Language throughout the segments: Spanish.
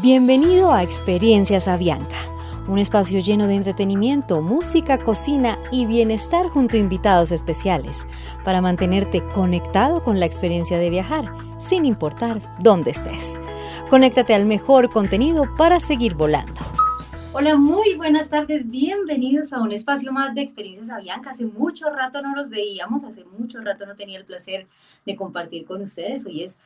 Bienvenido a Experiencias Avianca, un espacio lleno de entretenimiento, música, cocina y bienestar junto a invitados especiales para mantenerte conectado con la experiencia de viajar, sin importar dónde estés. Conéctate al mejor contenido para seguir volando. Hola, muy buenas tardes, bienvenidos a un espacio más de Experiencias Avianca. Hace mucho rato no los veíamos, hace mucho rato no tenía el placer de compartir con ustedes. Hoy es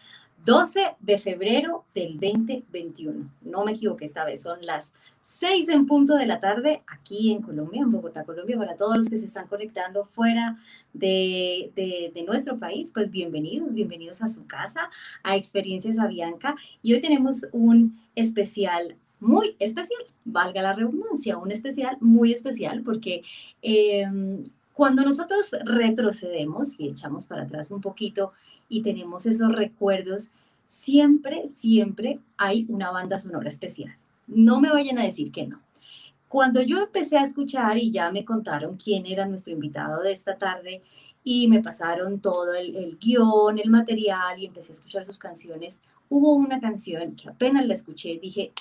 12 de febrero del 2021. No me equivoqué esta vez, son las 6 en punto de la tarde aquí en Colombia, en Bogotá, Colombia, para todos los que se están conectando fuera de, de, nuestro país, pues bienvenidos, bienvenidos a su casa, a Experiencias Avianca. Y hoy tenemos un especial muy especial, valga la redundancia, un especial muy especial porque em, cuando nosotros retrocedemos y echamos para atrás un poquito y tenemos esos recuerdos, siempre, siempre hay una banda sonora especial. No me vayan a decir que no. Cuando yo empecé a escuchar y ya me contaron quién era nuestro invitado de esta tarde y me pasaron todo el, el guion, el material y empecé a escuchar sus canciones, hubo una canción que apenas la escuché, dije,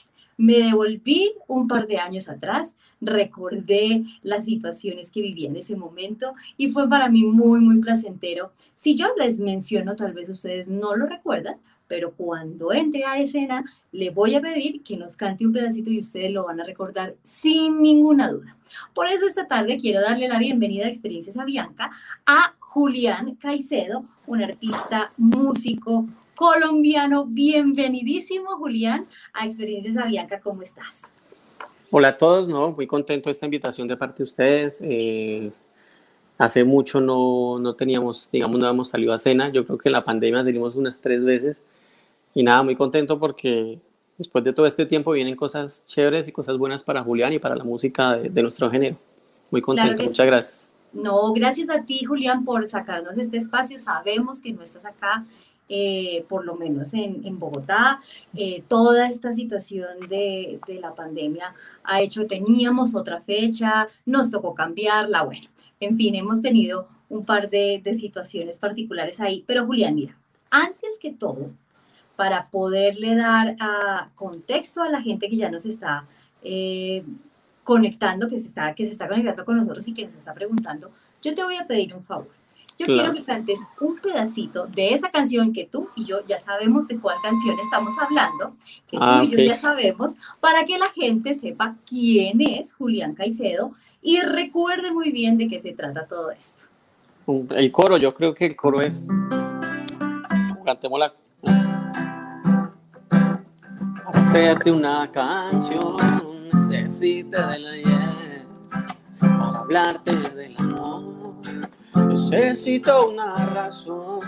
me devolví un par de años atrás, recordé las situaciones que viví en ese momento y fue para mí muy, muy placentero. Si yo les menciono, tal vez ustedes no lo recuerdan, pero cuando entre a escena, le voy a pedir que nos cante un pedacito y ustedes lo van a recordar sin ninguna duda. Por eso esta tarde quiero darle la bienvenida a Experiencias a Bianca a Julián Caicedo, un artista, músico, colombiano. Bienvenidísimo, Julián, a Experiencias Avianca. ¿Cómo estás? Hola a todos, no, muy contento de esta invitación de parte de ustedes. Eh, hace mucho no, no, teníamos, digamos, no habíamos salido a cena. Yo creo que en la pandemia salimos unas tres veces. Y nada, muy contento porque después de todo este tiempo vienen cosas chéveres y cosas buenas para Julián y para la música de, nuestro género. Muy contento, muchas gracias. No, gracias a ti, Julián, por sacarnos este espacio. Sabemos que no estás acá eh, por lo menos en, Bogotá. Eh, toda esta situación de, la pandemia ha hecho, teníamos otra fecha, nos tocó cambiarla, bueno, en fin, hemos tenido un par de, situaciones particulares ahí. Pero Julián, mira, antes que todo, para poderle dar a contexto a la gente que ya nos está eh, conectando, que se está, que se está conectando con nosotros y que nos está preguntando, yo te voy a pedir un favor. Yo quiero que cantes un pedacito de esa canción que tú y yo ya sabemos de cuál canción estamos hablando, que tú ah, y yo ya sabemos, para que la gente sepa quién es Julián Caicedo y recuerde muy bien de qué se trata todo esto. El coro, yo creo que el coro es. Cantémosla. Para hacerte una canción, necesito de la ayer, para hablarte del amor Necesito una razón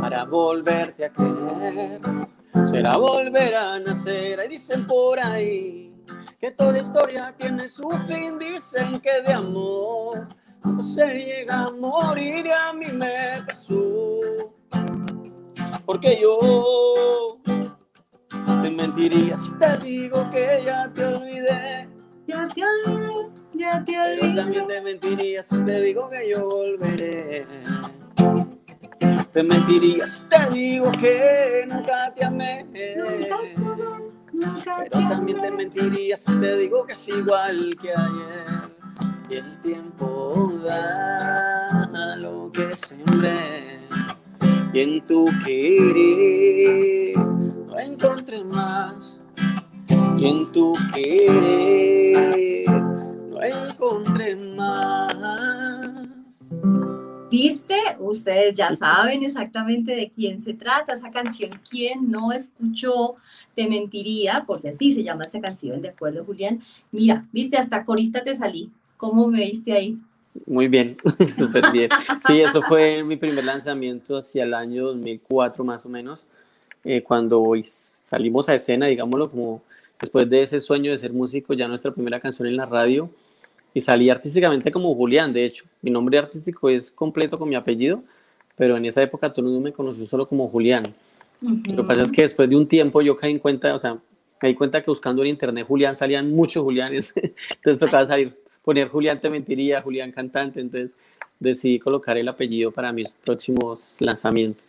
para volverte a creer. Será volver a nacer. Y dicen por ahí que toda historia tiene su fin. Dicen que de amor no se llega a morir y a mí me pasó. Porque yo te mentiría si te digo que ya te olvidé. Ya te olvidé ya te olvidé. también te mentiría si te digo que yo volveré. Te mentiría si te digo que nunca te amé. Nunca Pero también te mentiría si te digo que es igual que ayer. Y el tiempo da lo que sembré. Y en tu querer no encontré más. Y en tu querer encontré más. ¿Viste? Ustedes ya saben exactamente de quién se trata esa canción. Quien no escuchó te mentiría, porque así se llama esta canción, ¿de acuerdo, Julián? Mira, viste, hasta corista te salí. ¿Cómo me viste ahí? Muy bien, súper bien. Sí, eso fue mi primer lanzamiento hacia el año 2004 más o menos, eh, cuando salimos a escena, digámoslo, como después de ese sueño de ser músico, ya nuestra primera canción en la radio y salí artísticamente como Julián, de hecho. Mi nombre artístico es completo con mi apellido, pero en esa época todo el mundo me conoció solo como Julián. Lo que pasa es que después de un tiempo yo caí en cuenta, o sea, me di cuenta que buscando en internet Julián salían muchos Julianes, entonces tocaba salir, poner Julián te mentiría, Julián cantante, entonces decidí colocar el apellido para mis próximos lanzamientos.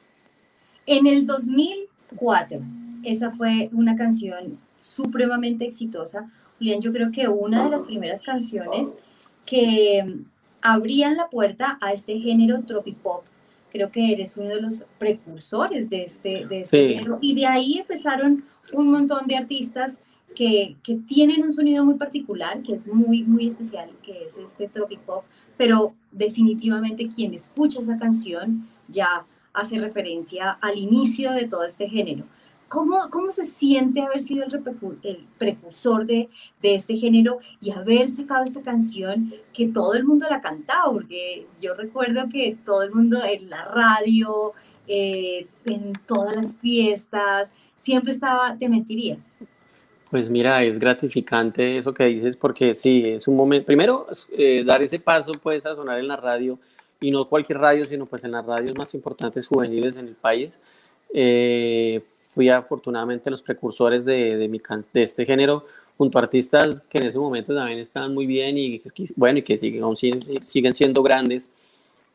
En el 2004, esa fue una canción supremamente exitosa. Julián, yo creo que una de las primeras canciones que abrían la puerta a este género tropipop, creo que eres uno de los precursores de este, de este género, y de ahí empezaron un montón de artistas que, que, tienen un sonido muy particular, que es muy, muy especial, que es este tropipop, pero definitivamente quien escucha esa canción ya hace referencia al inicio de todo este género. ¿Cómo, cómo se siente haber sido el, precursor de, de, este género y haber sacado esta canción que todo el mundo la cantaba? Porque yo recuerdo que todo el mundo en la radio, eh, en todas las fiestas, siempre estaba Te Mentiría. Pues mira, es gratificante eso que dices porque sí, es un momento, primero, eh, dar ese paso pues a sonar en la radio y no cualquier radio, sino pues en las radios más importantes juveniles en el país. Eh, fui afortunadamente los precursores de, de, mi, de este género junto a artistas que en ese momento también estaban muy bien y bueno y que siguen, aún siguen, siendo grandes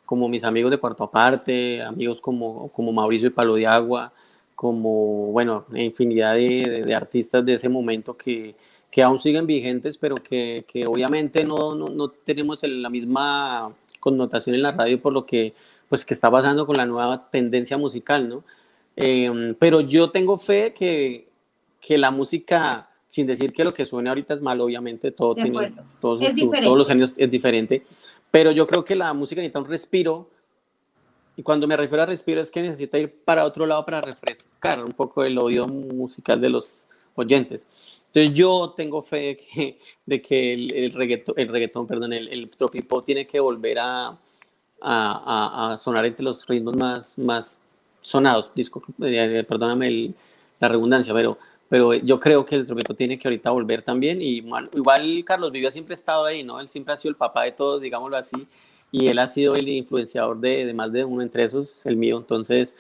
como mis amigos de Cuarto Aparte, amigos como, como Mauricio y Palo de Agua, como, bueno, infinidad de, de, artistas de ese momento que, que aún siguen vigentes, pero que, que obviamente no, no, no, tenemos la misma connotación en la radio por lo que, pues, que está pasando con la nueva tendencia musical, ¿no? Eh, pero yo tengo fe que, que la música, sin decir que lo que suene ahorita es malo, obviamente todo tiene, todos, todos los años es diferente, pero yo creo que la música necesita un respiro y cuando me refiero a respiro es que necesita ir para otro lado para refrescar un poco el oído musical de los oyentes. Entonces yo tengo fe de que, de que el, el, reggaetón, el reggaetón, perdón, el, el tropipop tiene que volver a, a, a, a, sonar entre los ritmos más, más sonados. Disco, eh, perdóname la redundancia, pero, pero yo creo que el tropipop tiene que ahorita volver también. Y igual, Carlos Vivió siempre ha estado ahí, ¿no? Él siempre ha sido el papá de todos, digámoslo así y él ha sido el influenciador de, de más de uno entre esos, el mío. Entonces,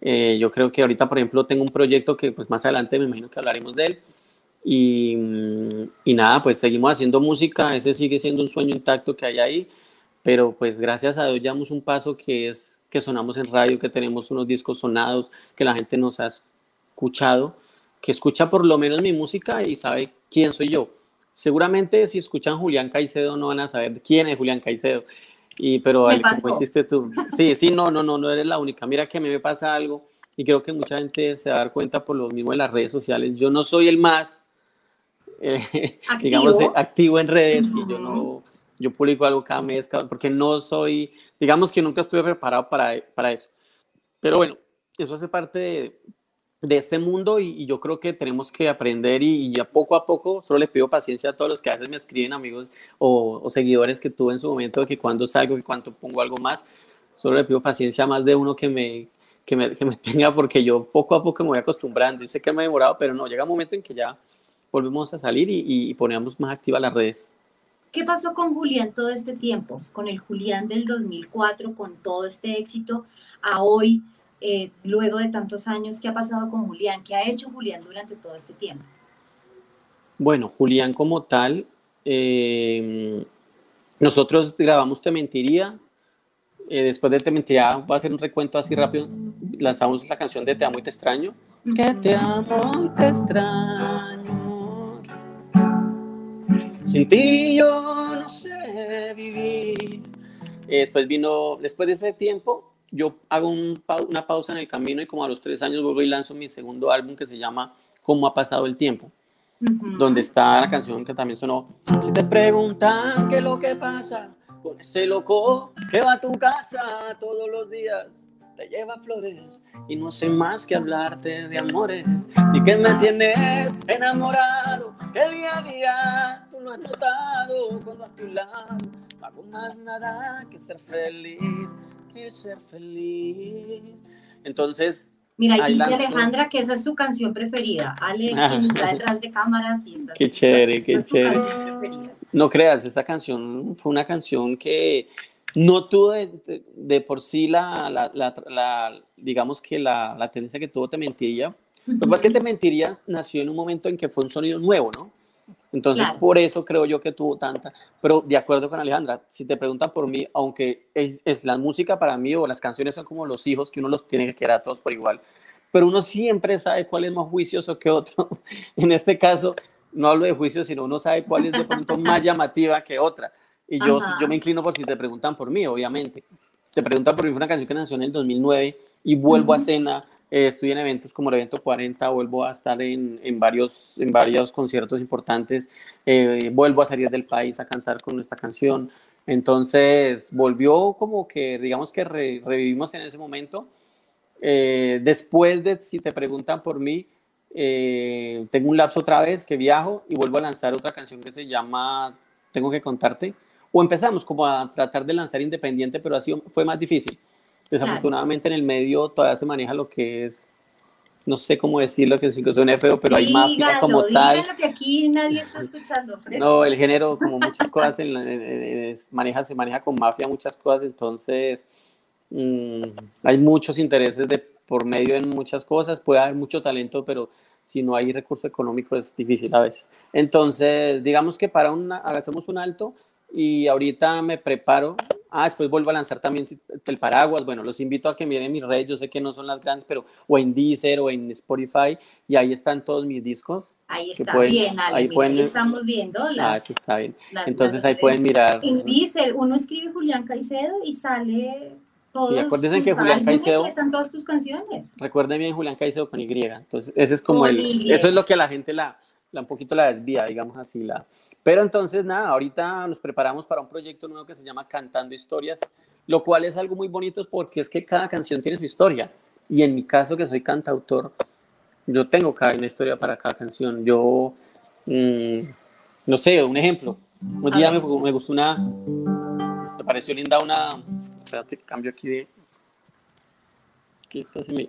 eh, yo creo que ahorita, por ejemplo, tengo un proyecto que pues más adelante me imagino que hablaremos de él. Y, y, nada, pues seguimos haciendo música, ese sigue siendo un sueño intacto que hay ahí, pero pues gracias a Dios llevamos un paso que es que sonamos en radio, que tenemos unos discos sonados, que la gente nos ha escuchado, que escucha por lo menos mi música y sabe quién soy yo. Seguramente si escuchan Julián Caicedo no van a saber quién es Julián Caicedo, y, pero como hiciste tú, sí, sí, no, no, no, no eres la única. Mira que a mí me pasa algo y creo que mucha gente se va a dar cuenta por lo mismo de las redes sociales. Yo no soy el más, eh, ¿Activo? digamos, eh, activo en redes y yo no, yo publico algo cada mes, porque no soy, digamos que nunca estuve preparado para, para eso. Pero bueno, eso hace parte de, de este mundo y, y, yo creo que tenemos que aprender y, y, poco a poco, solo le pido paciencia a todos los que a veces me escriben amigos o, o seguidores que tuve en su momento que cuando salgo, que cuando pongo algo más, solo le pido paciencia a más de uno que me, que me, que me tenga porque yo poco a poco me voy acostumbrando y sé que me he demorado, pero no, llega un momento en que ya volvemos a salir y, y ponemos más activas las redes. ¿Qué pasó con Julián todo este tiempo? Con el Julián del 2004, con todo este éxito, a hoy, eh, luego de tantos años, ¿qué ha pasado con Julián? ¿Qué ha hecho Julián durante todo este tiempo? Bueno, Julián como tal, eh, nosotros grabamos Te Mentiría, eh, después de Te Mentiría, voy a hacer un recuento así rápido, lanzamos la canción de Te Amo y Te Extraño. Que te amo y te extraño, Sin ti yo no sé vivir. después vino, después de ese tiempo, yo hago un, una pausa en el camino y como a los tres años vuelvo y lanzo mi segundo álbum que se llama ¿Cómo ha pasado el tiempo? Uh -huh. Donde está la canción que también sonó. Si te preguntan qué es lo que pasa con ese loco que va a tu casa todos los días, te lleva flores y no sé más que hablarte de amores y que me tienes enamorado, que día a día tú lo has notado cuando a tu lado no hago más nada que ser feliz que ser feliz. Entonces. Mira, dice lanzo... Alejandra que esa es su canción preferida. Ale, quien está detrás de cámaras y está. Qué chévere, qué chévere. No creas, esta canción fue una canción que no tuvo de, de, de por sí la, la, la, la, digamos que la, la tendencia que tuvo Te Mentiría. Lo que pasa es que Te Mentiría nació en un momento en que fue un sonido nuevo, ¿no? Entonces, claro. por eso creo yo que tuvo tanta. Pero de acuerdo con Alejandra, si te preguntan por mí, aunque es, es, la música para mí o las canciones son como los hijos que uno los tiene que querer a todos por igual, pero uno siempre sabe cuál es más juicioso que otro. en este caso, no hablo de juicio, sino uno sabe cuál es de pronto más llamativa que otra. Y yo, yo me inclino por si te preguntan por mí, obviamente. Te preguntan por mí, fue una canción que nació en el 2009 y vuelvo a escena. Eh, estoy en eventos como el evento 40, vuelvo a estar en, en varios, en varios conciertos importantes, eh, vuelvo a salir del país a cantar con esta canción. Entonces volvió como que, digamos que revivimos en ese momento. Eh, después de, si te preguntan por mí, eh, tengo un lapso otra vez que viajo y vuelvo a lanzar otra canción que se llama Tengo que contarte. O empezamos como a tratar de lanzar independiente, pero así fue más difícil. Desafortunadamente en el medio todavía se maneja lo que es, no sé cómo decirlo, que sí que suene feo, pero hay mafia como tal. que aquí nadie está escuchando. No, el género, como muchas cosas, en, maneja, se maneja con mafia muchas cosas, entonces mm, hay muchos intereses de por medio en muchas cosas, puede haber mucho talento, pero si no hay recurso económico es difícil a veces. Entonces, digamos que para una, hacemos un alto y ahorita me preparo. Ah, después vuelvo a lanzar también el paraguas. Bueno, los invito a que miren mis redes. Yo sé que no son las grandes, pero o en Deezer o en Spotify y ahí están todos mis discos. Ahí está bien, ahí, pueden, estamos viendo ah, las. Ah, sí, está bien. Entonces ahí pueden mirar. En Deezer uno escribe Julián Caicedo y sale todos. Sí, acuérdense que Julián Caicedo. Están todas tus canciones. Recuerden bien Julián Caicedo con Y. Entonces, ese es como el. Eso es lo que la gente la, la un poquito la desvía, digamos así, la pero entonces, nada, ahorita nos preparamos para un proyecto nuevo que se llama Cantando Historias, lo cual es algo muy bonito porque es que cada canción tiene su historia. Y en mi caso, que soy cantautor, yo tengo cada una historia para cada canción. Yo, mm, no sé, un ejemplo. Un día me, me, gustó una, me pareció linda una, espérate, cambio aquí de, aquí está, me...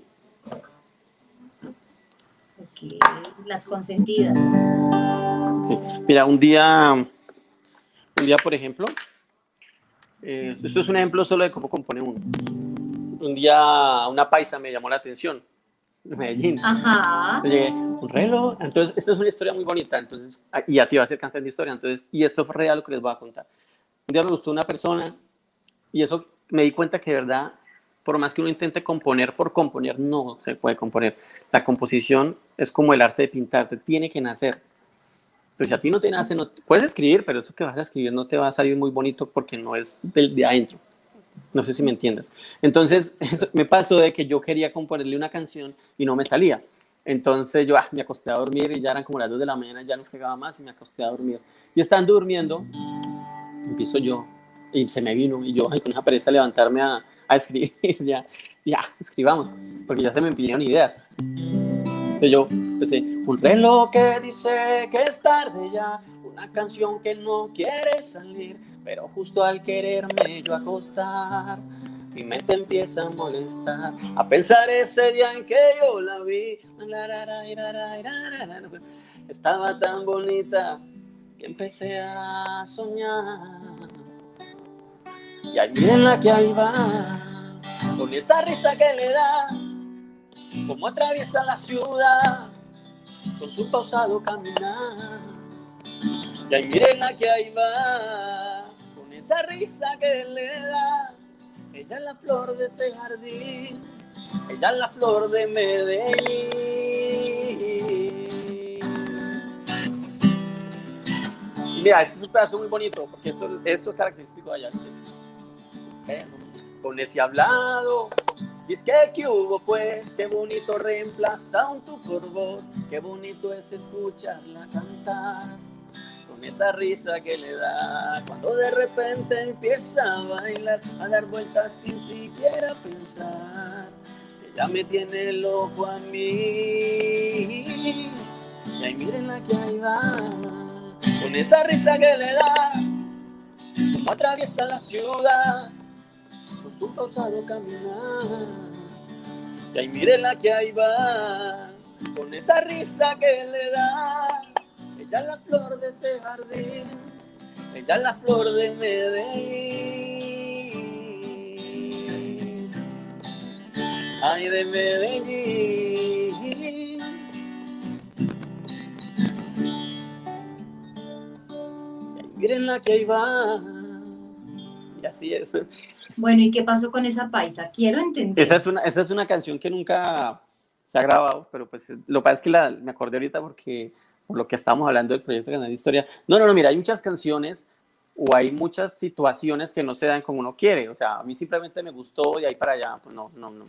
las consentidas. Mira, un día, un día, por ejemplo, eh, esto es un ejemplo solo de cómo compone uno. Un día una paisa me llamó la atención, de Medellín. Ajá. un reloj. Entonces, esta es una historia muy bonita. Entonces, y así va a ser cantando historia. Entonces, y esto fue real lo que les voy a contar. Un día me gustó una persona y eso me di cuenta que de verdad, por más que uno intente componer por componer, no se puede componer. La composición es como el arte de pintar, te tiene que nacer pues si a ti no te nace, no, puedes escribir, pero eso que vas a escribir no te va a salir muy bonito porque no es del de adentro. No sé si me entiendes. Entonces, me pasó de que yo quería componerle una canción y no me salía. Entonces yo ah, me acosté a dormir y ya eran como las 2 de la mañana, ya no pegaba más y me acosté a dormir. Y estando durmiendo, empiezo yo y se me vino y yo, ay, con esa pereza levantarme a, a escribir, ya, ya, escribamos, porque ya se me pidieron ideas. Entonces yo un reloj que dice que es tarde ya, una canción que no quiere salir, pero justo al quererme yo acostar, mi mente empieza a molestar, a pensar ese día en que yo la vi. Estaba tan bonita que empecé a soñar. Y ahí miren la que ahí va, con esa risa que le da, como atraviesa la ciudad con su pausado caminar. Y ahí la que ahí va, con esa risa que le da. Ella es la flor de ese jardín, ella es la flor de Medellín. Mira, este es un pedazo muy bonito, porque esto, esto es característico de allá. Con ese hablado y que, ¿qué hubo pues? Qué bonito reemplaza un tu por voz, qué bonito es escucharla cantar, con esa risa que le da, cuando de repente empieza a bailar, a dar vueltas sin siquiera pensar, ya me tiene loco a mí. Y miren la que ahí va, con esa risa que le da, como atraviesa la ciudad su pausado caminar. Y ahí mire la que ahí va, con esa risa que le da. Ella es la flor de ese jardín, ella es la flor de Medellín. Ay, de Medellín. Miren la que ahí va. Y así es. Bueno, ¿y qué pasó con esa paisa? Quiero entender. Esa es una, esa es una canción que nunca se ha grabado, pero pues lo que pasa es que la, me acordé ahorita porque por lo que estamos hablando del proyecto Canal de Historia. No, no, no, mira, hay muchas canciones o hay muchas situaciones que no se dan como uno quiere. O sea, a mí simplemente me gustó y ahí para allá, pues no, no, no,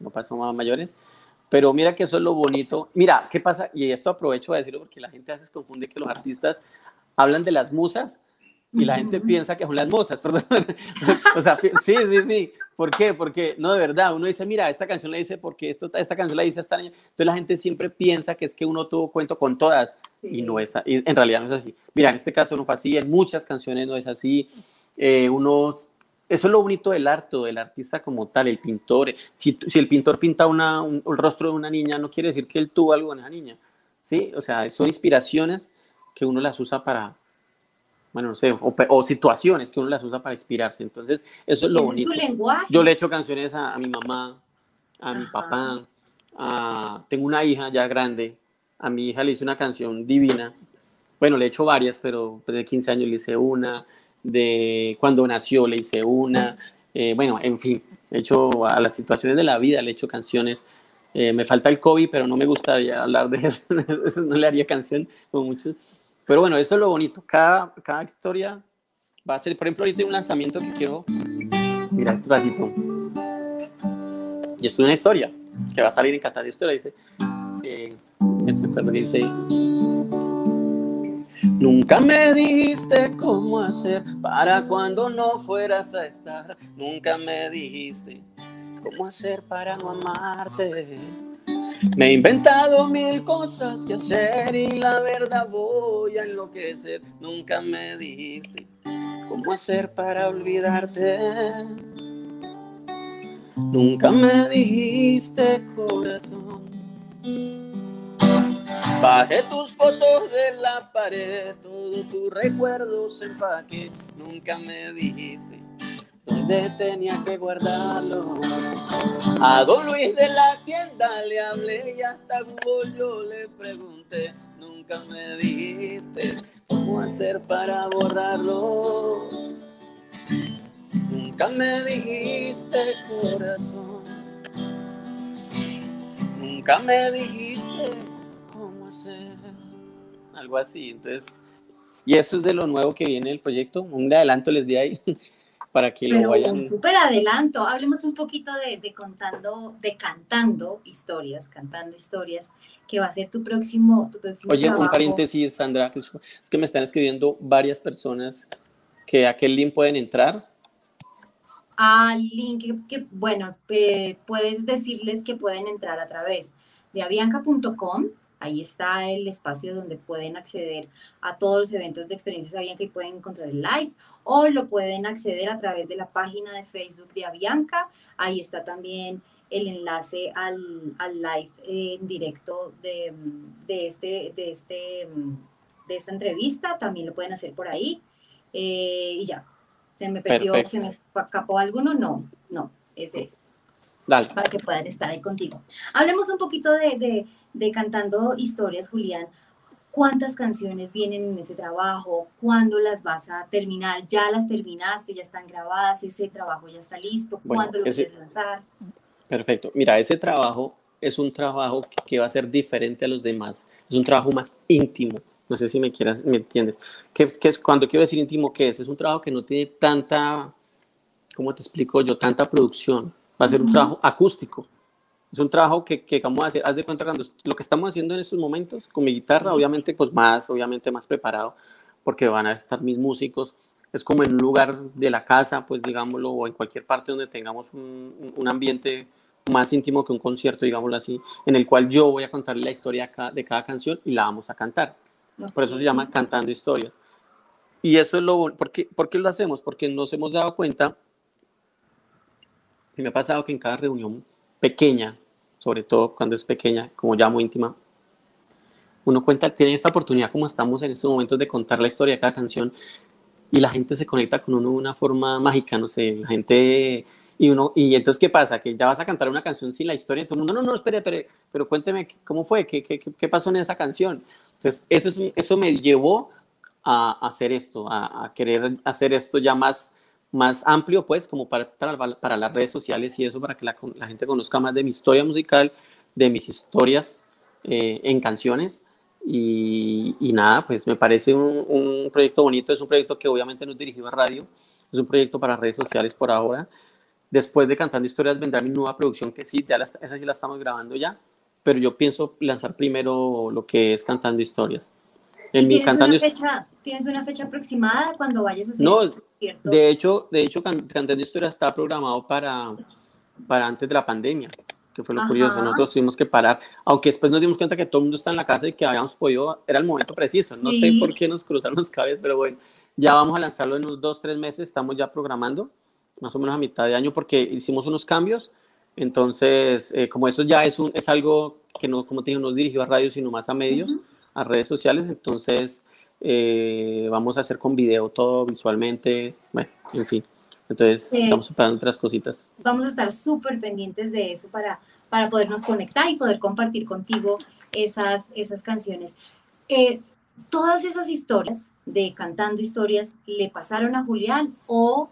no pasó más mayores. Pero mira que eso es lo bonito. Mira, ¿qué pasa? Y esto aprovecho a decirlo porque la gente a veces confunde que los artistas hablan de las musas y la gente piensa que son las musas, perdón. o sea, sí, sí, sí. ¿Por qué? Porque, no, de verdad, uno dice, mira, esta canción la dice porque esto, esta canción la dice esta niña. Entonces la gente siempre piensa que es que uno tuvo cuento con todas y no es, y en realidad no es así. Mira, en este caso no fue así, en muchas canciones no es así. Eh, unos, eso es lo bonito del arte, del artista como tal, el pintor. Si, si el pintor pinta una, un, el rostro de una niña, no quiere decir que él tuvo algo en esa niña. ¿sí? O sea, son inspiraciones que uno las usa para, bueno, no sé, o, situaciones que uno las usa para inspirarse. Entonces, eso es lo bonito. Es su lenguaje. Yo le echo canciones a, mi mamá, a mi papá, a, tengo una hija ya grande, a mi hija le hice una canción divina. Bueno, le he hecho varias, pero de 15 años le hice una, de cuando nació le hice una, eh, bueno, en fin, he hecho a las situaciones de la vida, le he hecho canciones. Eh, me falta el COVID, pero no me gustaría hablar de eso, eso no le haría canción como muchos. Pero bueno, eso es lo bonito. Cada, cada historia va a ser, por ejemplo, ahorita hay un lanzamiento que quiero. Mira este pedacito. Y es una historia que va a salir en Catalina Historia. Dice. Eh, dice. Nunca me dijiste cómo hacer para cuando no fueras a estar. Nunca me dijiste cómo hacer para no amarte. Me he inventado mil cosas que hacer y la verdad voy a enloquecer. Nunca me dijiste cómo hacer para olvidarte. Nunca me dijiste corazón. Bajé tus fotos de la pared, todos tus recuerdos empaqué. Nunca me dijiste dónde tenía que guardarlo. A don Luis de la tienda le hablé y hasta Google yo le pregunté. Nunca me dijiste cómo hacer para borrarlo. Nunca me dijiste corazón. Nunca me dijiste cómo hacer. Algo así, entonces. Y eso es de lo nuevo que viene el proyecto. Un adelanto les di ahí. para que lo vayan. Un súper adelanto. Hablemos un poquito de, contando, de cantando historias, cantando historias, que va a ser tu próximo, tu próximo Oye, un paréntesis, Sandra, es que me están escribiendo varias personas que a qué link pueden entrar. Al link que, bueno, eh, puedes decirles que pueden entrar a través de avianca.com Ahí está el espacio donde pueden acceder a todos los eventos de experiencias Avianca y pueden encontrar el live o lo pueden acceder a través de la página de Facebook de Avianca. Ahí está también el enlace al, al live en directo de, de, este, de, este, de esta entrevista. También lo pueden hacer por ahí. Eh, y ya. ¿Se me perdió? ¿Se me escapó alguno? No, no, ese es. Dale. Para que puedan estar ahí contigo. Hablemos un poquito de de Cantando Historias, Julián, ¿cuántas canciones vienen en ese trabajo? ¿Cuándo las vas a terminar? ¿Ya las terminaste? ¿Ya están grabadas? ¿Ese trabajo ya está listo? ¿Cuándo lo quieres lanzar? Perfecto. Mira, ese trabajo es un trabajo que va a ser diferente a los demás. Es un trabajo más íntimo. No sé si me quieras, me entiendes. ¿Qué, qué es, cuando quiero decir íntimo, ¿qué es? Es un trabajo que no tiene tanta, ¿cómo te explico yo? Tanta producción. Va a ser un trabajo acústico es un trabajo que, que vamos a hacer, haz de cuenta cuando lo que estamos haciendo en estos momentos con mi guitarra, obviamente pues más, obviamente más preparado, porque van a estar mis músicos, es como en un lugar de la casa, pues digámoslo, o en cualquier parte donde tengamos un, un ambiente más íntimo que un concierto, digámoslo así, en el cual yo voy a contar la historia de cada canción y la vamos a cantar. Por eso se llama Cantando Historias. Y eso es lo... ¿por qué, ¿Por qué lo hacemos? Porque nos hemos dado cuenta, y me ha pasado que en cada reunión pequeña sobre todo cuando es pequeña, como ya muy íntima, uno cuenta, tiene esta oportunidad como estamos en estos momentos de contar la historia de cada canción y la gente se conecta con uno de una forma mágica, no sé, la gente y uno y entonces qué pasa que ya vas a cantar una canción sin la historia y todo el mundo no no espere, pero cuénteme cómo fue qué, pasó en esa canción entonces eso es, eso me llevó a, hacer esto a, querer hacer esto ya más más amplio, pues, como para, para, las redes sociales y eso, para que la, gente conozca más de mi historia musical, de mis historias eh, en canciones. Y, nada, pues me parece un, proyecto bonito, es un proyecto que obviamente no es dirigido a radio, es un proyecto para redes sociales por ahora. Después de Cantando Historias vendrá mi nueva producción que sí, ya esa sí la estamos grabando ya, pero yo pienso lanzar primero lo que es Cantando Historias. En mi ¿Tienes, una fecha, ¿Tienes una fecha aproximada cuando vayas a hacer No, de hecho, de hecho Cantando Historias está programado para, para antes de la pandemia que fue lo curioso. Nosotros tuvimos que parar, aunque después nos dimos cuenta que todo el mundo está en la casa y que habíamos podido, era el momento preciso. No sé por qué nos cruzaron los cables, pero bueno, ya vamos a lanzarlo en unos dos, tres meses, estamos ya programando, más o menos a mitad de año, porque hicimos unos cambios. Entonces, eh, como eso ya es, un, es algo que no, como te digo, no es dirigido a radio, sino más a medios, a redes sociales, entonces eh, vamos a hacer con video todo visualmente, bueno, en fin. Entonces, estamos preparando otras cositas. Vamos a estar súper pendientes de eso para, para podernos conectar y poder compartir contigo esas, esas canciones. Eh, ¿Todas esas historias de Cantando Historias le pasaron a Julián o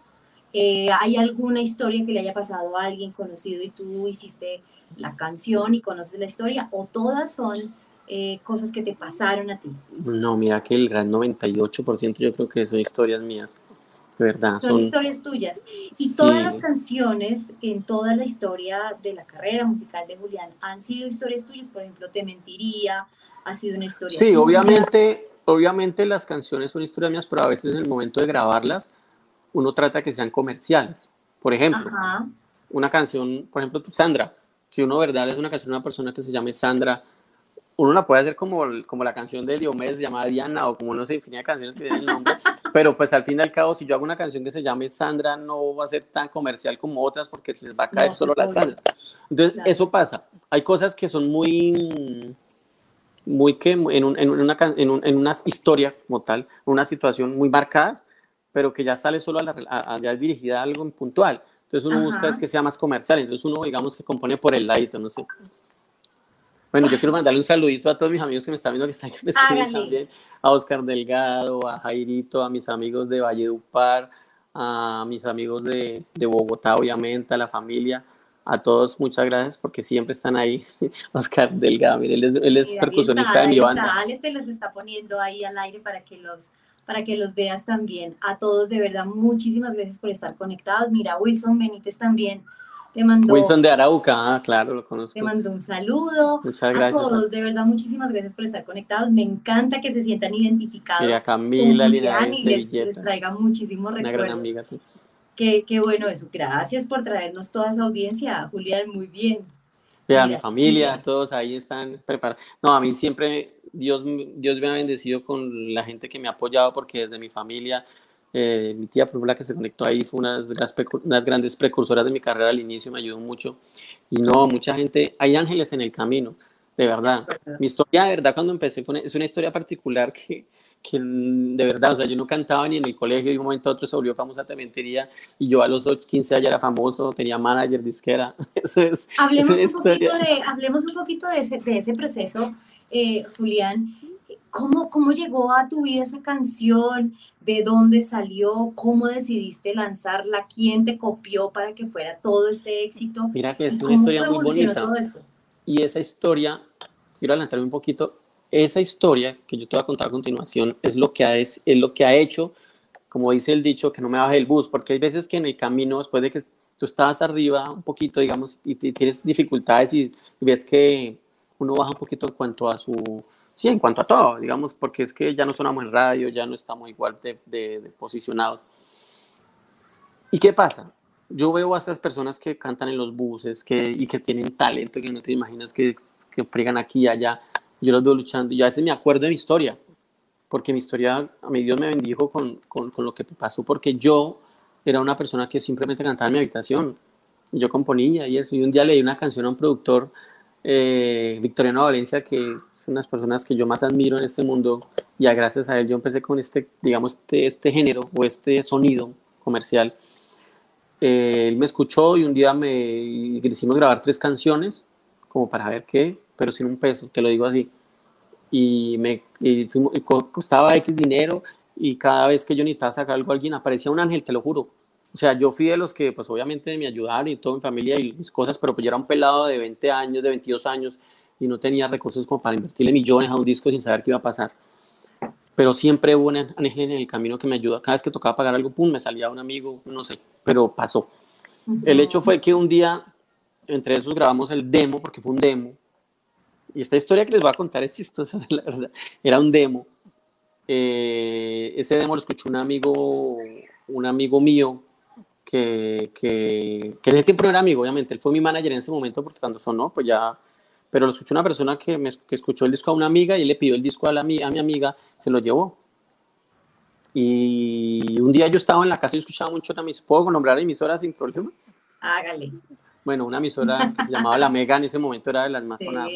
eh, hay alguna historia que le haya pasado a alguien conocido y tú hiciste la canción y conoces la historia o todas son eh, cosas que te pasaron a ti? No, mira que el gran 98% yo creo que son historias mías verdad. Son, historias tuyas. Y todas las canciones en toda la historia de la carrera musical de Julián han sido historias tuyas. Por ejemplo, Te Mentiría, ha sido una historia. Sí, obviamente, obviamente las canciones son historias mías, pero a veces en el momento de grabarlas, uno trata que sean comerciales. Por ejemplo, una canción, por ejemplo, Sandra. Si uno, verdad, es una canción de una persona que se llame Sandra, uno la puede hacer como, como la canción de Diomedes llamada Diana o como no sé, infinidad de canciones que tienen el nombre, pero pues al fin y al cabo, si yo hago una canción que se llame Sandra, no va a ser tan comercial como otras porque les va a caer solo la Sandra. Entonces, eso pasa. Hay cosas que son muy, muy que en, un, en, una, en, un, en una historia como tal, una situación muy marcadas, pero que ya sale solo a, la, ya dirigida a algo puntual. Entonces uno busca es que sea más comercial, entonces uno digamos que compone por el ladito, no sé. Bueno, yo quiero mandarle un saludito a todos mis amigos que me están viendo, que están aquí también, a Oscar Delgado, a Jairito, a mis amigos de Valledupar, a mis amigos de, de Bogotá, obviamente, a la familia, a todos muchas gracias porque siempre están ahí. Oscar Delgado, mire, él es, él es percusionista de mi banda. Ale te los está poniendo ahí al aire para que los para que los veas también. A todos, de verdad, muchísimas gracias por estar conectados. Mira, Wilson Benítez también te Wilson de Arauca, ah, claro, lo conozco. Te mando un saludo. Muchas gracias. A todos, de verdad, muchísimas gracias por estar conectados. Me encanta que se sientan identificados. Y a Camila, Lina y les, les, traiga muchísimos recuerdos. Una gran amiga. Qué, qué bueno eso. Gracias por traernos toda esa audiencia, Julián, muy bien. a mi familia, todos ahí están preparados. No, a mí siempre Dios, Dios me ha bendecido con la gente que me ha apoyado porque desde mi familia eh, mi tía, por la que se conectó ahí, fue una de las, grandes precursoras de mi carrera al inicio, me ayudó mucho. Y no, mucha gente, hay ángeles en el camino, de verdad. Mi historia, de verdad, cuando empecé, fue es una historia particular que, que, de verdad, o sea, yo no cantaba ni en el colegio, y un momento a otro se volvió famosa Tementería, y yo a los 8, 15 años era famoso, tenía manager, disquera. Eso es. Hablemos, un, poquito de, hablemos un poquito de ese, de ese proceso, eh, Julián. ¿Cómo, ¿Cómo llegó a tu vida esa canción? ¿De dónde salió? ¿Cómo decidiste lanzarla? ¿Quién te copió para que fuera todo este éxito? Mira que es una historia muy bonita. Y esa historia, quiero adelantarme un poquito, esa historia que yo te voy a contar a continuación es lo que ha, es, es lo que ha hecho, como dice el dicho, que no me baje el bus, porque hay veces que en el camino, después de que tú estabas arriba un poquito, digamos, y tienes dificultades y ves que uno baja un poquito en cuanto a su Sí, en cuanto a todo, digamos, porque es que ya no sonamos en radio, ya no estamos igual de, posicionados. ¿Y qué pasa? Yo veo a esas personas que cantan en los buses que, y que tienen talento que no te imaginas que, que fregan aquí y allá. Yo los veo luchando y a veces me acuerdo de mi historia, porque mi historia, a mi Dios me bendijo con, con, con lo que pasó, porque yo era una persona que simplemente cantaba en mi habitación. Yo componía y eso. Y un día leí una canción a un productor, eh, Victoriano Valencia, que unas personas que yo más admiro en este mundo y a gracias a él yo empecé con este, digamos, este, este género o este sonido comercial. Eh, él me escuchó y un día me hicimos grabar tres canciones como para ver qué, pero sin un peso, te lo digo así. Y me y costaba X dinero y cada vez que yo necesitaba sacar algo a alguien aparecía un ángel, te lo juro. O sea, yo fui de los que, pues obviamente me ayudaron y todo en familia y mis cosas, pero pues yo era un pelado de 20 años, de 22 años y no tenía recursos como para invertirle millones a un disco sin saber qué iba a pasar. Pero siempre hubo un ángel en el camino que me ayudó. Cada vez que tocaba pagar algo, pum, me salía un amigo, no sé, pero pasó. El hecho fue que un día, entre esos, grabamos el demo, porque fue un demo. Y esta historia que les voy a contar es chistosa, la verdad. Era un demo. Eh, ese demo lo escuchó un amigo, un amigo mío que, que, que en ese tiempo no era amigo, obviamente. Él fue mi manager en ese momento porque cuando sonó, pues ya pero lo escuchó una persona que, me, que escuchó el disco a una amiga y le pidió el disco a, la, a mi amiga, se lo llevó. Y un día yo estaba en la casa y escuchaba mucho una emisora, ¿puedo nombrar emisoras sin problema? Hágale. Bueno, una emisora que se llamaba La Mega, en ese momento era de las más sonadas.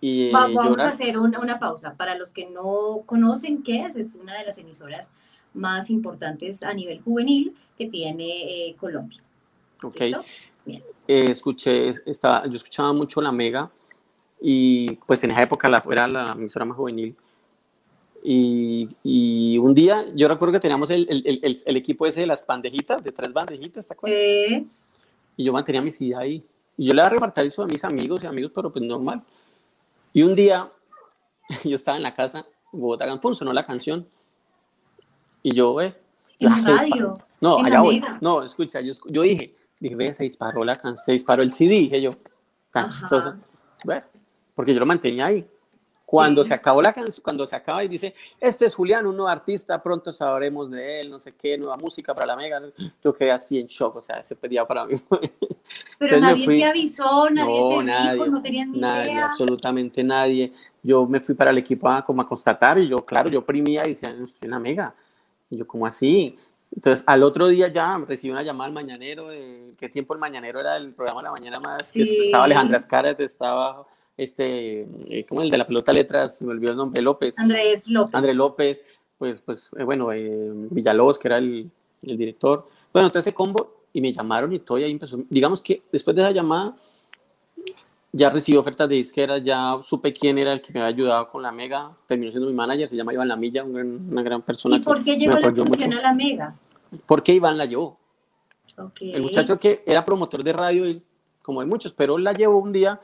Y, vamos a hacer una, una, pausa. Para los que no conocen qué es, es una de las emisoras más importantes a nivel juvenil que tiene eh, Colombia. Ok. Eh, escuché, estaba, yo escuchaba mucho La Mega y pues en esa época la, era la emisora más juvenil. Y, y, un día yo recuerdo que teníamos el, el, el, equipo ese de las bandejitas, de tres bandejitas, ¿te acuerdas? Y yo mantenía mi silla ahí. Y yo le iba a repartir eso a mis amigos y amigos, pero pues normal. Y un día yo estaba en la casa, Bogotá Campún, sonó la canción. Y yo, eh. ¿En radio? No, allá voy. No, escucha, yo, yo dije, Dije, ve, se disparó la canción, se disparó el CD, dije yo. Tan chistoso. porque yo lo mantenía ahí. Cuando se acabó la canción, cuando se acaba y dice, este es Julián, un nuevo artista, pronto sabremos de él, no sé qué, nueva música para la Mega, yo quedé así en shock, o sea, ese pedía para mí. Pero nadie te avisó, nadie no, te nadie, dijo, no tenían ni nadie, idea. absolutamente nadie. Yo me fui para el equipo a, como a constatar y yo, claro, yo primía y decía, estoy en la Mega. Y yo, ¿cómo así? Entonces, al otro día ya recibí una llamada al mañanero. De, ¿Qué tiempo el mañanero era el programa de la mañana más? Sí. Estaba Alejandra Escaras, estaba este, eh, ¿cómo el de la pelota letras? Se me olvidó el nombre, López. Andrés López. Andrés López, pues, pues eh, bueno, eh, Villalobos, que era el, el, director. Bueno, entonces ese combo, y me llamaron y todo, y ahí empezó. Digamos que después de esa llamada, ya recibí ofertas de disqueras, ya supe quién era el que me había ayudado con la Mega, terminó siendo mi manager, se llama Iván Lamilla, una gran persona. ¿Y por qué llegó la canción a la Mega? Porque Iván la llevó. El muchacho que era promotor de radio, como hay muchos, pero la llevó un día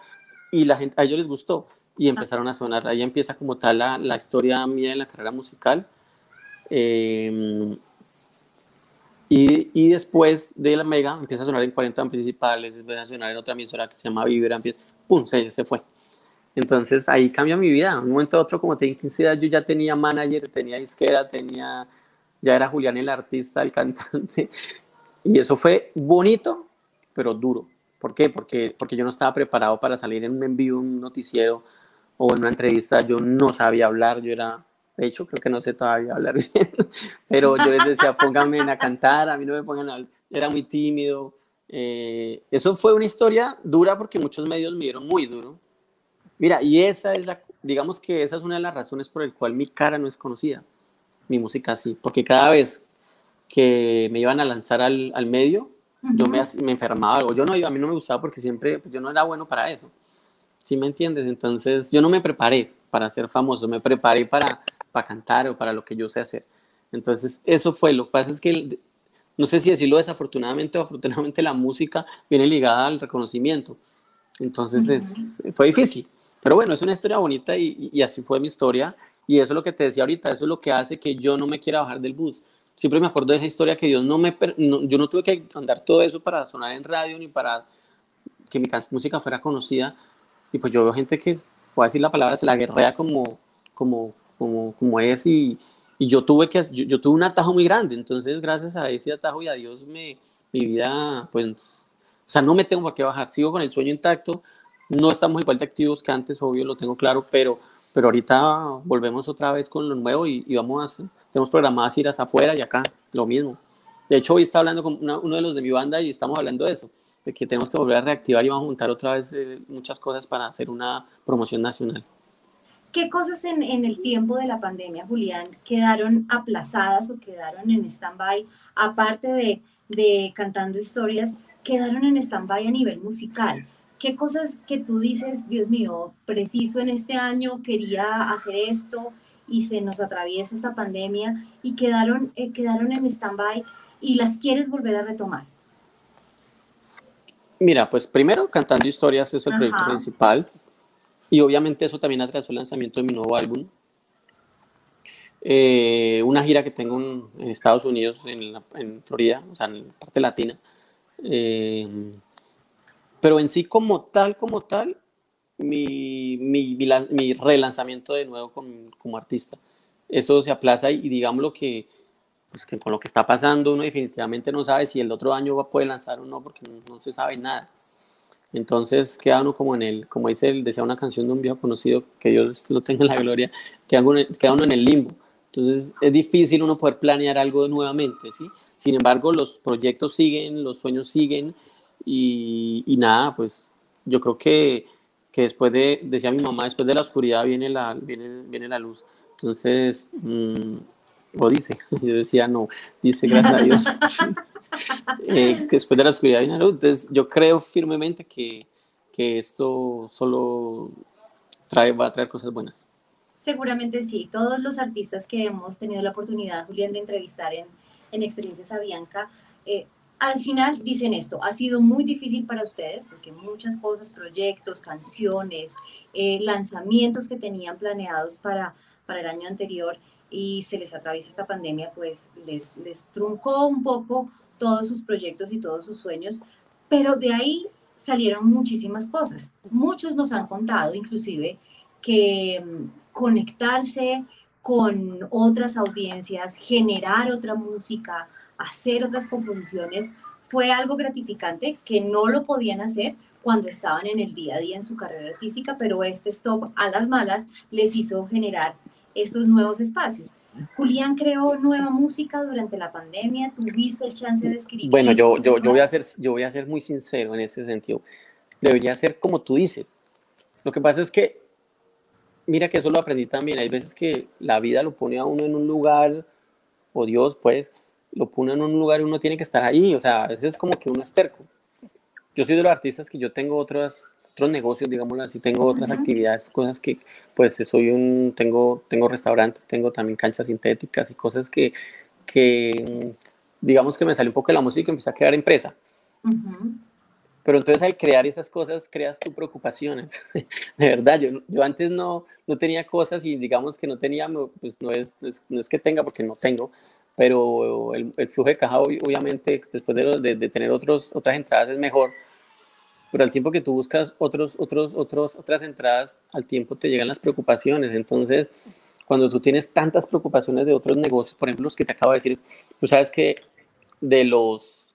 y la gente, a ellos les gustó y empezaron a sonar. Ahí empieza como tal la, la historia mía en la carrera musical. Em, y, y, después de la Mega empieza a sonar en 40 principales, empieza a sonar en otra emisora que se llama Vibra, pum, se, se fue. Entonces ahí cambia mi vida. un momento a otro, como tenía 15 edad, yo ya tenía manager, tenía disquera, tenía ya era Julián el artista, el cantante, y eso fue bonito, pero duro. ¿Por qué? Porque, porque yo no estaba preparado para salir en un envío, un noticiero o en una entrevista, yo no sabía hablar, yo era, de hecho, creo que no sé todavía hablar bien, pero yo les decía, pónganme a cantar, a mí no me pongan a era muy tímido. Eh, eso fue una historia dura porque muchos medios me dieron muy duro. Mira, y esa es la, digamos que esa es una de las razones por el cual mi cara no es conocida mi música así, porque cada vez que me iban a lanzar al, al medio, yo me, me, enfermaba o yo no iba, a mí no me gustaba porque siempre, pues, yo no era bueno para eso, ¿sí me entiendes? Entonces yo no me preparé para ser famoso, me preparé para, para cantar o para lo que yo sé hacer. Entonces eso fue, lo que pasa es que, no sé si decirlo desafortunadamente o afortunadamente, la música viene ligada al reconocimiento. Entonces es, fue difícil, pero bueno, es una historia bonita y, y así fue mi historia y eso es lo que te decía ahorita, eso es lo que hace que yo no me quiera bajar del bus. Siempre me acuerdo de esa historia que Dios no me, yo no tuve que andar todo eso para sonar en radio ni para que mi música fuera conocida. Y pues yo veo gente que, puedo decir la palabra, se la guerrea como, como, como, como es y, y yo tuve que, yo, yo, tuve un atajo muy grande. Entonces, gracias a ese atajo y a Dios, me, mi vida, pues, o sea, no me tengo por qué bajar. Sigo con el sueño intacto. No estamos igual de activos que antes, obvio, lo tengo claro, pero pero ahorita volvemos otra vez con lo nuevo y, vamos a, tenemos programadas ir hacia afuera y acá, lo mismo. De hecho, hoy está hablando con uno de los de mi banda y estamos hablando de eso, de que tenemos que volver a reactivar y vamos a juntar otra vez eh, muchas cosas para hacer una promoción nacional. ¿Qué cosas en, en, el tiempo de la pandemia, Julián, quedaron aplazadas o quedaron en stand-by, aparte de, de cantando historias, quedaron en stand-by a nivel musical? ¿Qué cosas que tú dices, Dios mío, preciso en este año quería hacer esto y se nos atraviesa esta pandemia y quedaron, eh, quedaron en stand-by y las quieres volver a retomar? Mira, pues primero Cantando Historias es el proyecto principal y obviamente eso también atrasó el lanzamiento de mi nuevo álbum. Eh, una gira que tengo en, Estados Unidos, en, Florida, o sea, en la parte latina. Eh, pero en sí como tal, como tal, mi, mi, mi relanzamiento de nuevo como artista. Eso se aplaza y, digamos lo que, pues que con lo que está pasando uno definitivamente no sabe si el otro año va a poder lanzar o no porque no, se sabe nada. Entonces queda uno como en el, como dice el, decía una canción de un viejo conocido, que Dios lo tenga en la gloria, queda uno, queda uno en el limbo. Entonces es difícil uno poder planear algo nuevamente, ¿sí? Sin embargo, los proyectos siguen, los sueños siguen y, y nada, pues yo creo que, que, después de, decía mi mamá, después de la oscuridad viene la, viene, viene la luz. Entonces, mmm, o dice, yo decía no, dice gracias a Dios. eh, después de la oscuridad viene la luz. Entonces, yo creo firmemente que, que esto solo trae, va a traer cosas buenas. Seguramente sí. Todos los artistas que hemos tenido la oportunidad, Julián, de entrevistar en, en Experiencias Avianca, eh, al final dicen esto, ha sido muy difícil para ustedes porque muchas cosas, proyectos, canciones, eh, lanzamientos que tenían planeados para, para el año anterior y se les atraviesa esta pandemia, pues les, les truncó un poco todos sus proyectos y todos sus sueños, pero de ahí salieron muchísimas cosas. Muchos nos han contado, inclusive, que mm, conectarse con otras audiencias, generar otra música, hacer otras composiciones, fue algo gratificante que no lo podían hacer cuando estaban en el día a día en su carrera artística, pero este stop a las malas les hizo generar estos nuevos espacios. Julián creó nueva música durante la pandemia, tuviste el chance de escribir. Bueno, yo, yo, yo, voy a ser, yo voy a ser muy sincero en ese sentido. Debería ser como tú dices. Lo que pasa es que, mira que eso lo aprendí también. Hay veces que la vida lo pone a uno en un lugar, o Dios, pues, lo pone en un lugar y uno tiene que estar ahí. O sea, a veces es como que uno es terco. Yo soy de los artistas que yo tengo otras otros negocios, digámoslo así, tengo otras actividades, cosas que, pues, soy un, tengo, tengo restaurantes, tengo también canchas sintéticas y cosas que, que digamos que me salió un poco de la música y empecé a crear empresa. Pero entonces al crear esas cosas creas tus preocupaciones. de verdad, yo, yo antes no, no tenía cosas y digamos que no tenía, pues no es, no es, que tenga porque no tengo, pero el, el flujo de caja obviamente después de, de, de, tener otros, otras entradas es mejor pero al tiempo que tú buscas otros, otros, otros, otras entradas, al tiempo te llegan las preocupaciones. Entonces, cuando tú tienes tantas preocupaciones de otros negocios, por ejemplo, los que te acabo de decir, tú sabes que de los,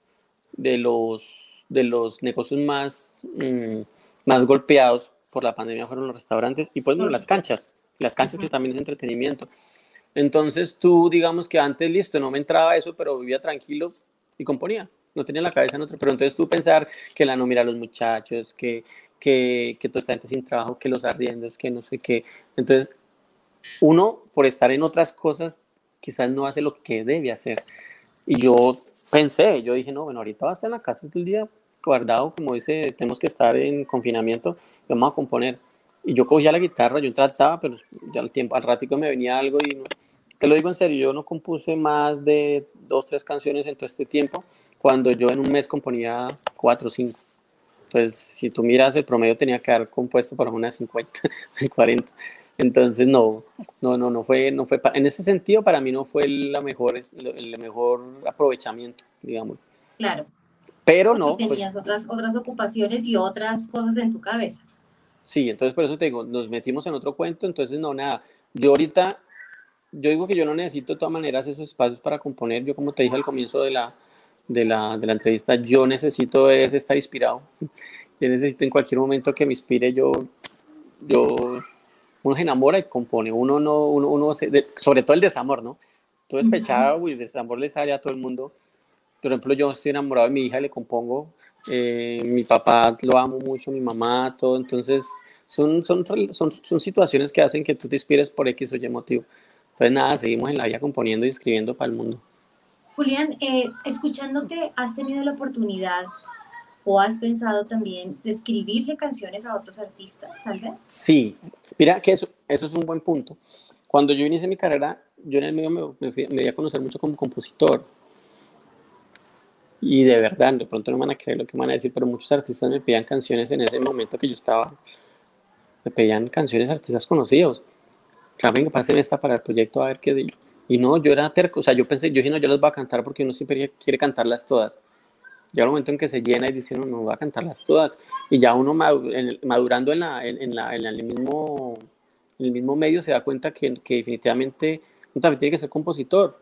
de los, de los negocios más, mm, más golpeados por la pandemia fueron los restaurantes y pues bueno, las canchas, las canchas que también es entretenimiento. Entonces tú, digamos que antes, listo, no me entraba eso, pero vivía tranquilo y componía no tenía la cabeza en otro, pero entonces tú pensar que la no mira a los muchachos, que, que, que toda esta gente sin trabajo, que los arriendos, que no sé qué. Entonces, uno, por estar en otras cosas, quizás no hace lo que debe hacer. Y yo pensé, yo dije, no, bueno, ahorita va a estar en la casa todo el día guardado, como dice, tenemos que estar en confinamiento, vamos a componer. Y yo cogía la guitarra, yo trataba, pero ya al tiempo, al ratico me venía algo y te lo digo en serio, yo no compuse más de dos, tres canciones en todo este tiempo cuando yo en un mes componía cuatro o cinco. Entonces, si tú miras, el promedio tenía que haber compuesto para unas 50, 40. Entonces, no, no, no, no fue, no fue, en ese sentido, para mí no fue la mejor, el mejor aprovechamiento, digamos. Claro. Pero no. Pues tenías otras, otras ocupaciones y otras cosas en tu cabeza. Sí, entonces por eso te digo, nos metimos en otro cuento, entonces no, nada. Yo ahorita, yo digo que yo no necesito de todas maneras esos espacios para componer. Yo, como te dije al comienzo de la, de la, de la entrevista, yo necesito es estar inspirado. Yo necesito en cualquier momento que me inspire, yo, yo, uno se enamora y compone, uno no, uno, uno sobre todo el desamor, ¿no? Todo despechado y desamor le sale a todo el mundo. Por ejemplo, yo estoy enamorado de mi hija, le compongo, eh, mi papá lo amo mucho, mi mamá, todo, entonces son, son, son, son situaciones que hacen que tú te inspires por X o Y motivo. Entonces nada, seguimos en la vida componiendo y escribiendo para el mundo. Julián, eh, escuchándote, ¿has tenido la oportunidad o has pensado también de escribirle canciones a otros artistas, tal vez? Sí, mira que eso, eso es un buen punto. Cuando yo inicié mi carrera, yo en el medio me, me, di a conocer mucho como compositor. Y de verdad, de pronto no van a creer lo que van a decir, pero muchos artistas me pedían canciones en ese momento que yo estaba, me pedían canciones artistas conocidos. Claro, venga, pasen esta para el proyecto a ver qué digo. Y no, yo era terco, o sea, yo pensé, yo dije, no, yo las voy a cantar porque uno siempre quiere cantarlas todas. Ya el momento en que se llena y dice, no, no, voy a cantarlas todas. Y ya uno madurando en, la, en, la, en el, mismo, en el mismo medio se da cuenta que, que definitivamente uno también tiene que ser compositor.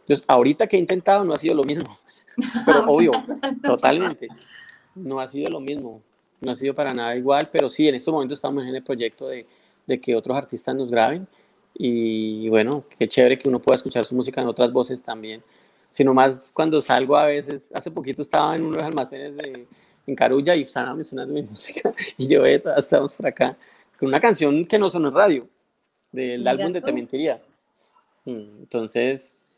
Entonces, ahorita que he intentado no ha sido lo mismo. Pero obvio, totalmente. No ha sido lo mismo. No ha sido para nada igual, pero sí, en estos momentos estamos en el proyecto de, de que otros artistas nos graben y bueno, qué chévere que uno pueda escuchar su música en otras voces también. Sino más cuando salgo a veces, hace poquito estaba en unos almacenes de, en Carulla y estaba mencionando mi música y yo, eh, estamos por acá, con una canción que no sonó en radio, del álbum de Te Mentiría. Mm, entonces,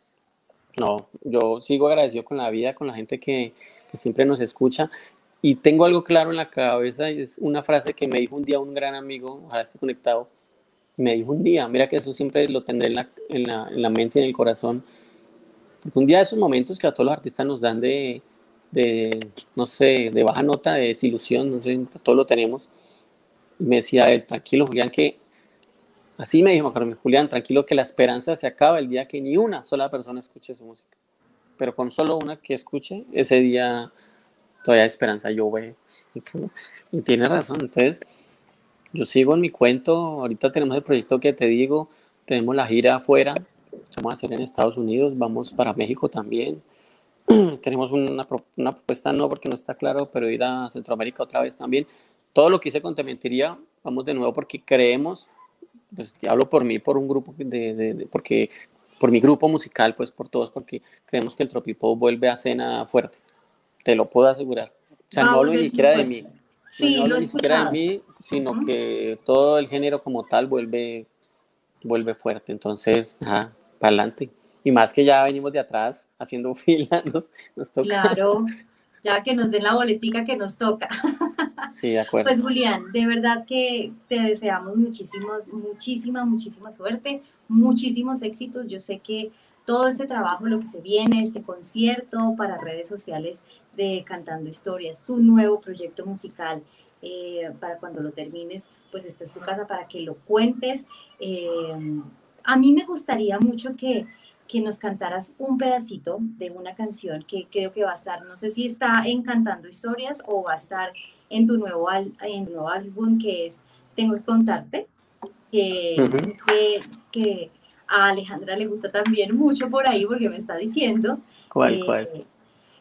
no, yo sigo agradecido con la vida, con la gente que, que siempre nos escucha y tengo algo claro en la cabeza y es una frase que me dijo un día un gran amigo, ojalá esté conectado, me dijo un día, mira que eso siempre lo tendré en la, en la, en la mente y en el corazón, porque un día de esos momentos que a todos los artistas nos dan de, de no sé, de baja nota, de desilusión, no sé, todos lo tenemos, me decía él, tranquilo Julián, que así me dijo Julián, tranquilo que la esperanza se acaba el día que ni una sola persona escuche su música, pero con solo una que escuche, ese día todavía hay esperanza, yo ve, y tiene razón, entonces yo sigo en mi cuento. Ahorita tenemos el proyecto que te digo. Tenemos la gira afuera. Vamos a hacer en Estados Unidos. Vamos para México también. tenemos una, una, propuesta, no porque no está claro, pero ir a Centroamérica otra vez también. Todo lo que hice con Te Mentiría, vamos de nuevo porque creemos, pues hablo por mí, por un grupo, de, de, porque, por mi grupo musical, pues por todos, porque creemos que el Tropipo vuelve a cena fuerte. Te lo puedo asegurar. O sea, no hablo ni siquiera de mí Sí, no, lo he escuchado. mí, sino que todo el género como tal vuelve, vuelve fuerte. Entonces, para adelante. Y más que ya venimos de atrás haciendo fila, nos, nos toca. Claro, ya que nos den la boletica que nos toca. Sí, de acuerdo. Pues Julián, de verdad que te deseamos muchísimas, muchísima, muchísima suerte, muchísimos éxitos. Yo sé que todo este trabajo, lo que se viene, este concierto para redes sociales de Cantando Historias, tu nuevo proyecto musical, eh, para cuando lo termines, pues esta es tu casa para que lo cuentes. Eh, a mí me gustaría mucho que, que nos cantaras un pedacito de una canción que creo que va a estar, no sé si está en Cantando Historias o va a estar en tu nuevo, en tu nuevo álbum que es Tengo que contarte, que, que, que a Alejandra le gusta también mucho por ahí porque me está diciendo. ¿Cuál, eh, cuál?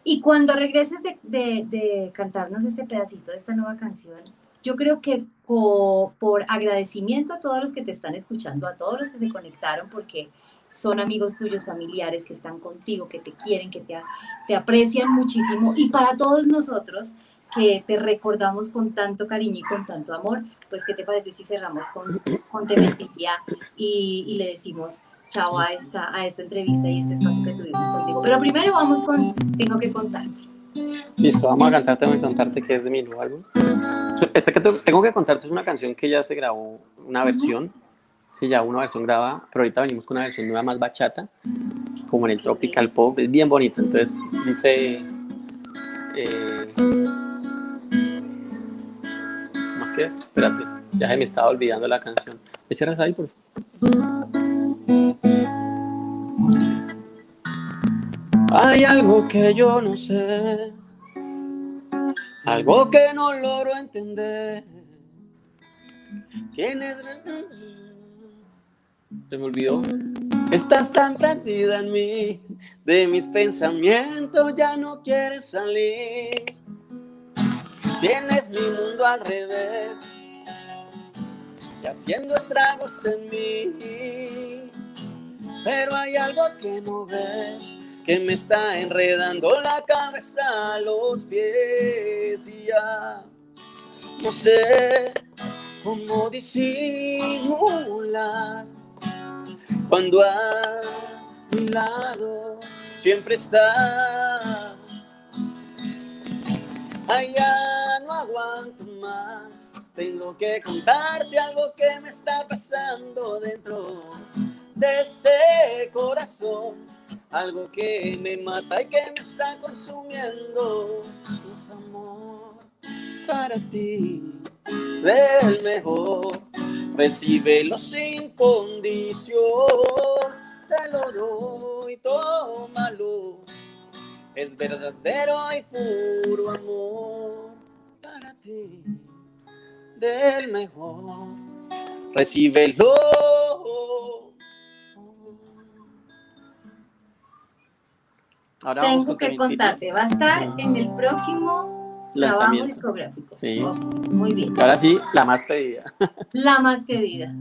Y cuando regreses de, cantarnos este pedacito de esta nueva canción, yo creo que por, agradecimiento a todos los que te están escuchando, a todos los que se conectaron, porque son amigos tuyos, familiares que están contigo, que te quieren, que te, te aprecian muchísimo, y para todos nosotros que te recordamos con tanto cariño y con tanto amor, pues ¿qué te parece si cerramos con, con y, y le decimos chao a esta, a esta entrevista y este espacio que tuvimos contigo? Pero primero vamos con Tengo que contarte. Listo, vamos a cantarte, Tengo que contarte que es de mi nuevo álbum. Este que tengo que contarte es una canción que ya se grabó, una versión, sí, ya una versión grabada, pero ahorita venimos con una versión nueva más bachata, como en el tropical pop, es bien bonita, entonces dice... Eh, que es? Espérate, ya se me estaba olvidando la canción. ¿Me cierras ahí, por favor? Hay algo que yo no sé, algo que no logro entender. Tienes. Se me olvidó. Estás tan prendida en mí, de mis pensamientos ya no quieres salir. Tienes mi mundo al revés y haciendo estragos en mí. Pero hay algo que no ves, que me está enredando la cabeza a los pies y ya no sé cómo disimular cuando a mi lado siempre está. Allá no aguanto más. Tengo que contarte algo que me está pasando dentro de este corazón. Algo que me mata y que me está consumiendo. Es amor para ti, del mejor. Recíbelo sin condición, te lo doy, tómalo. Es verdadero y puro amor para ti, del mejor. Recíbelo Tengo que contarte, va a estar en el próximo trabajo discográfico. Sí. muy bien. Ahora sí, la más pedida. La más pedida.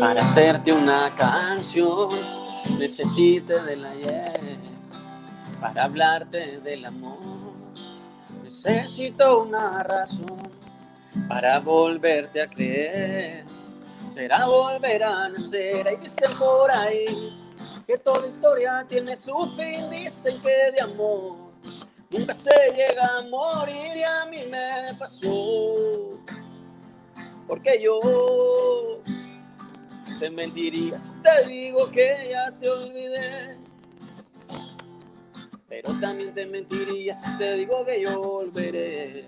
Para hacerte una canción necesite del ayer, para hablarte del amor Necesito una razón para volverte a creer. Será volver a nacer. Y dicen por ahí que toda historia tiene su fin. Dicen que de amor nunca se llega a morir. Y a mí me pasó. Porque yo te mentiría te digo que ya te olvidé pero también te mentiría si te digo que yo volveré.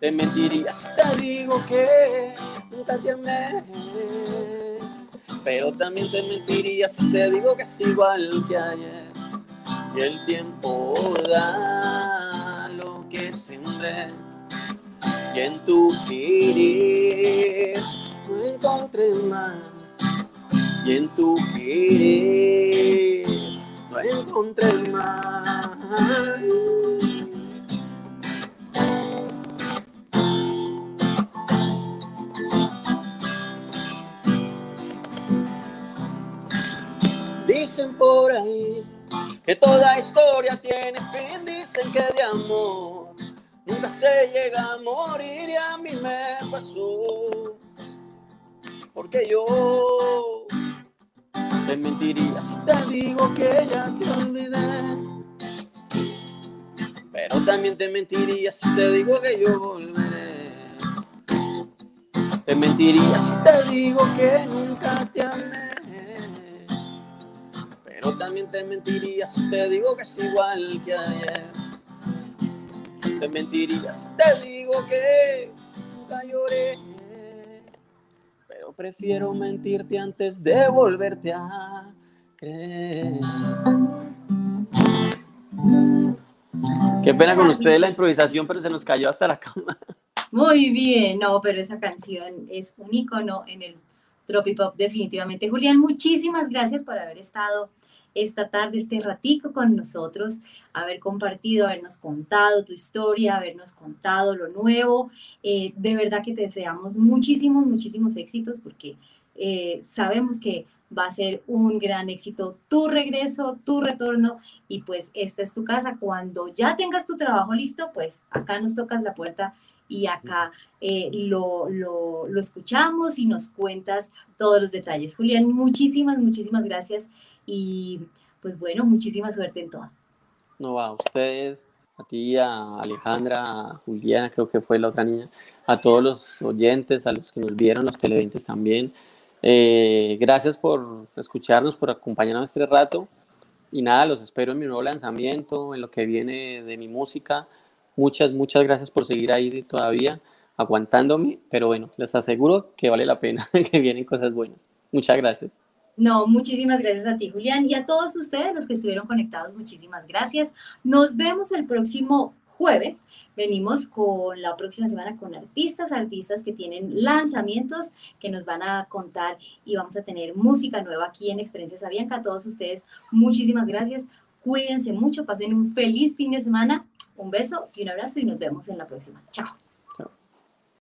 Te mentiría si te digo que nunca te amé. Pero también te mentiría si te digo que es igual que ayer. Y el tiempo da lo que sembré. Y en tu querer no encontré más. Y en tu querer encontré más. Dicen por ahí que toda historia tiene fin, dicen que de amor nunca se llega a morir y a mí me pasó. Porque yo te mentiría si te digo que ya te olvidé. Pero también te mentiría si te digo que yo volveré. Te mentiría si te digo que nunca te amé. Pero también te mentiría si te digo que es igual que ayer. Te mentiría si te digo que nunca lloré prefiero mentirte antes de volverte a creer. Qué pena con ustedes la improvisación, pero se nos cayó hasta la cama. Muy bien, no, pero esa canción es un icono en el Tropipop definitivamente. Julián, muchísimas gracias por haber estado esta tarde, este ratico con nosotros, haber compartido, habernos contado tu historia, habernos contado lo nuevo. Eh, de verdad que te deseamos muchísimos, muchísimos éxitos porque eh, sabemos que va a ser un gran éxito tu regreso, tu retorno y pues esta es tu casa. Cuando ya tengas tu trabajo listo, pues acá nos tocas la puerta y acá eh, lo, lo, lo, escuchamos y nos cuentas todos los detalles. Julián, muchísimas, muchísimas gracias y pues bueno, muchísima suerte en todo. No, a ustedes, a ti, a Alejandra, a Juliana, creo que fue la otra niña, a todos los oyentes, a los que nos vieron, los televidentes también. Eh, gracias por escucharnos, por acompañarnos este rato. Y nada, los espero en mi nuevo lanzamiento, en lo que viene de mi música. Muchas, muchas gracias por seguir ahí todavía aguantándome, pero bueno, les aseguro que vale la pena, que vienen cosas buenas. Muchas gracias. No, muchísimas gracias a ti, Julián, y a todos ustedes los que estuvieron conectados, muchísimas gracias. Nos vemos el próximo jueves. Venimos con la próxima semana con artistas, artistas que tienen lanzamientos que nos van a contar y vamos a tener música nueva aquí en Experiencias Avianca. A todos ustedes, muchísimas gracias. Cuídense mucho, pasen un feliz fin de semana. Un beso y un abrazo y nos vemos en la próxima. Chao.